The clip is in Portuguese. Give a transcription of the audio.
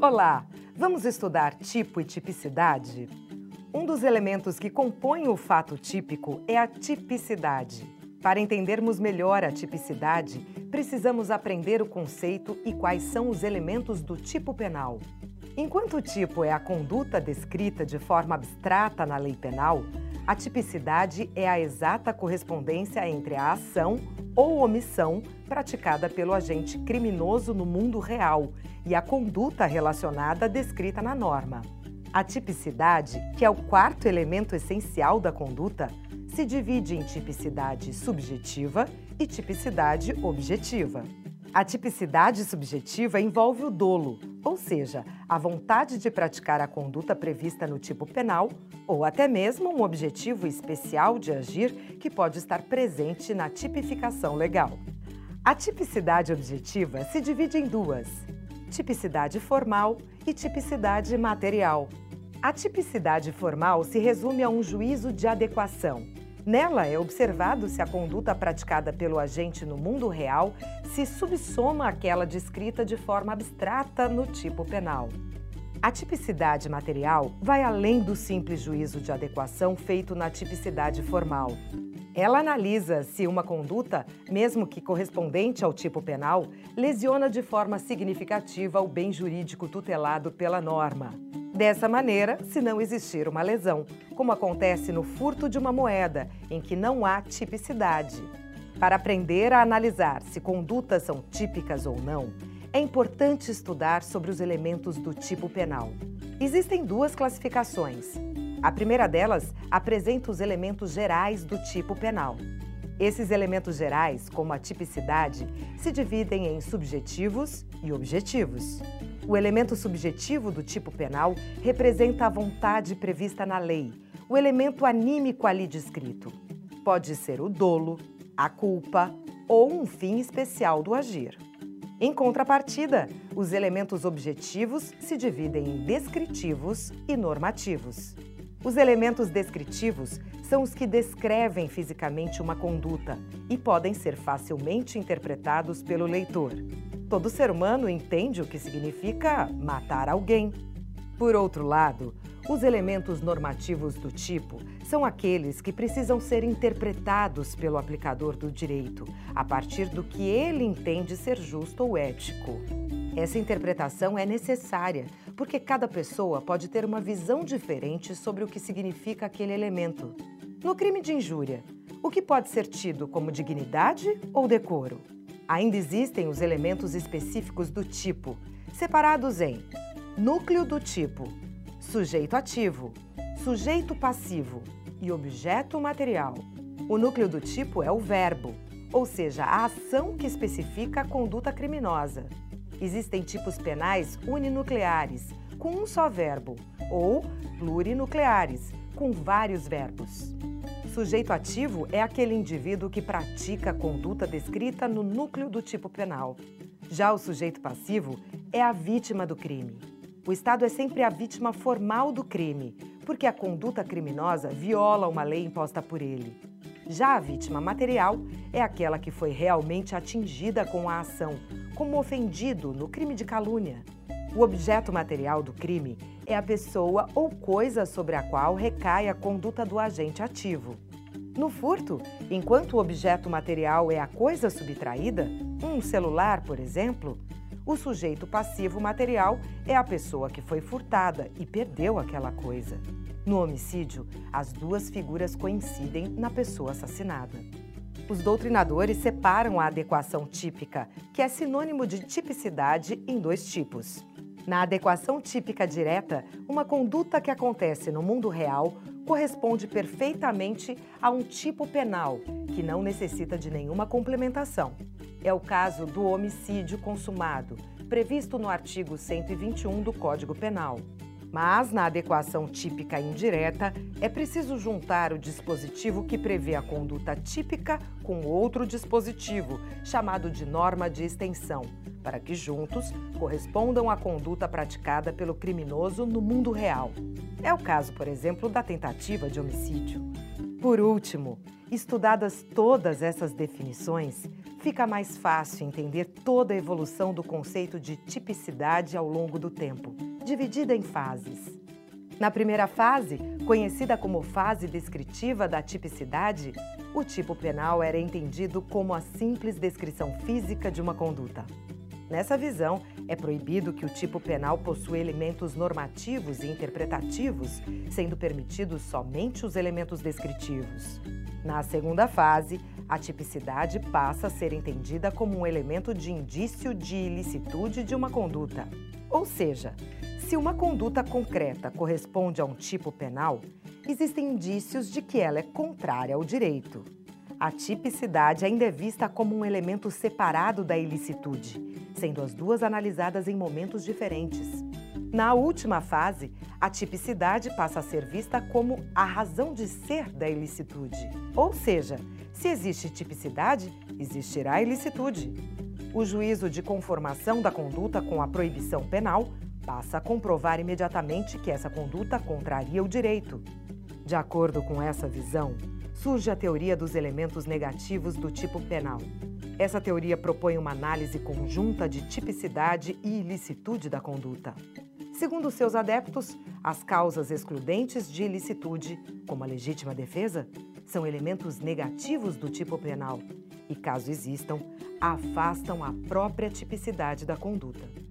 Olá! Vamos estudar tipo e tipicidade? Um dos elementos que compõem o fato típico é a tipicidade. Para entendermos melhor a tipicidade, precisamos aprender o conceito e quais são os elementos do tipo penal. Enquanto o tipo é a conduta descrita de forma abstrata na lei penal, a tipicidade é a exata correspondência entre a ação ou omissão praticada pelo agente criminoso no mundo real e a conduta relacionada descrita na norma. A tipicidade, que é o quarto elemento essencial da conduta, se divide em tipicidade subjetiva e tipicidade objetiva. A tipicidade subjetiva envolve o dolo, ou seja, a vontade de praticar a conduta prevista no tipo penal ou até mesmo um objetivo especial de agir que pode estar presente na tipificação legal. A tipicidade objetiva se divide em duas: tipicidade formal e tipicidade material. A tipicidade formal se resume a um juízo de adequação Nela é observado se a conduta praticada pelo agente no mundo real se subsoma àquela descrita de forma abstrata no tipo penal. A tipicidade material vai além do simples juízo de adequação feito na tipicidade formal. Ela analisa se uma conduta, mesmo que correspondente ao tipo penal, lesiona de forma significativa o bem jurídico tutelado pela norma. Dessa maneira, se não existir uma lesão, como acontece no furto de uma moeda, em que não há tipicidade. Para aprender a analisar se condutas são típicas ou não, é importante estudar sobre os elementos do tipo penal. Existem duas classificações. A primeira delas apresenta os elementos gerais do tipo penal. Esses elementos gerais, como a tipicidade, se dividem em subjetivos e objetivos. O elemento subjetivo do tipo penal representa a vontade prevista na lei, o elemento anímico ali descrito. Pode ser o dolo, a culpa ou um fim especial do agir. Em contrapartida, os elementos objetivos se dividem em descritivos e normativos. Os elementos descritivos são os que descrevem fisicamente uma conduta e podem ser facilmente interpretados pelo leitor. Todo ser humano entende o que significa matar alguém. Por outro lado, os elementos normativos do tipo são aqueles que precisam ser interpretados pelo aplicador do direito, a partir do que ele entende ser justo ou ético. Essa interpretação é necessária porque cada pessoa pode ter uma visão diferente sobre o que significa aquele elemento. No crime de injúria, o que pode ser tido como dignidade ou decoro? Ainda existem os elementos específicos do tipo, separados em núcleo do tipo, sujeito ativo, sujeito passivo e objeto material. O núcleo do tipo é o verbo, ou seja, a ação que especifica a conduta criminosa. Existem tipos penais uninucleares, com um só verbo, ou plurinucleares, com vários verbos. Sujeito ativo é aquele indivíduo que pratica a conduta descrita no núcleo do tipo penal. Já o sujeito passivo é a vítima do crime. O Estado é sempre a vítima formal do crime, porque a conduta criminosa viola uma lei imposta por ele. Já a vítima material é aquela que foi realmente atingida com a ação, como ofendido no crime de calúnia. O objeto material do crime é a pessoa ou coisa sobre a qual recai a conduta do agente ativo. No furto, enquanto o objeto material é a coisa subtraída, um celular, por exemplo, o sujeito passivo material é a pessoa que foi furtada e perdeu aquela coisa. No homicídio, as duas figuras coincidem na pessoa assassinada. Os doutrinadores separam a adequação típica, que é sinônimo de tipicidade, em dois tipos. Na adequação típica direta, uma conduta que acontece no mundo real corresponde perfeitamente a um tipo penal, que não necessita de nenhuma complementação. É o caso do homicídio consumado, previsto no artigo 121 do Código Penal. Mas, na adequação típica indireta, é preciso juntar o dispositivo que prevê a conduta típica com outro dispositivo, chamado de norma de extensão, para que juntos correspondam à conduta praticada pelo criminoso no mundo real. É o caso, por exemplo, da tentativa de homicídio. Por último, estudadas todas essas definições, fica mais fácil entender toda a evolução do conceito de tipicidade ao longo do tempo, dividida em fases. Na primeira fase, conhecida como fase descritiva da tipicidade, o tipo penal era entendido como a simples descrição física de uma conduta. Nessa visão, é proibido que o tipo penal possua elementos normativos e interpretativos, sendo permitidos somente os elementos descritivos. Na segunda fase, a tipicidade passa a ser entendida como um elemento de indício de ilicitude de uma conduta. Ou seja, se uma conduta concreta corresponde a um tipo penal, existem indícios de que ela é contrária ao direito. A tipicidade ainda é vista como um elemento separado da ilicitude, sendo as duas analisadas em momentos diferentes. Na última fase, a tipicidade passa a ser vista como a razão de ser da ilicitude. Ou seja, se existe tipicidade, existirá ilicitude. O juízo de conformação da conduta com a proibição penal passa a comprovar imediatamente que essa conduta contraria o direito. De acordo com essa visão, surge a teoria dos elementos negativos do tipo penal. Essa teoria propõe uma análise conjunta de tipicidade e ilicitude da conduta. Segundo seus adeptos, as causas excludentes de ilicitude, como a legítima defesa, são elementos negativos do tipo penal e, caso existam, afastam a própria tipicidade da conduta.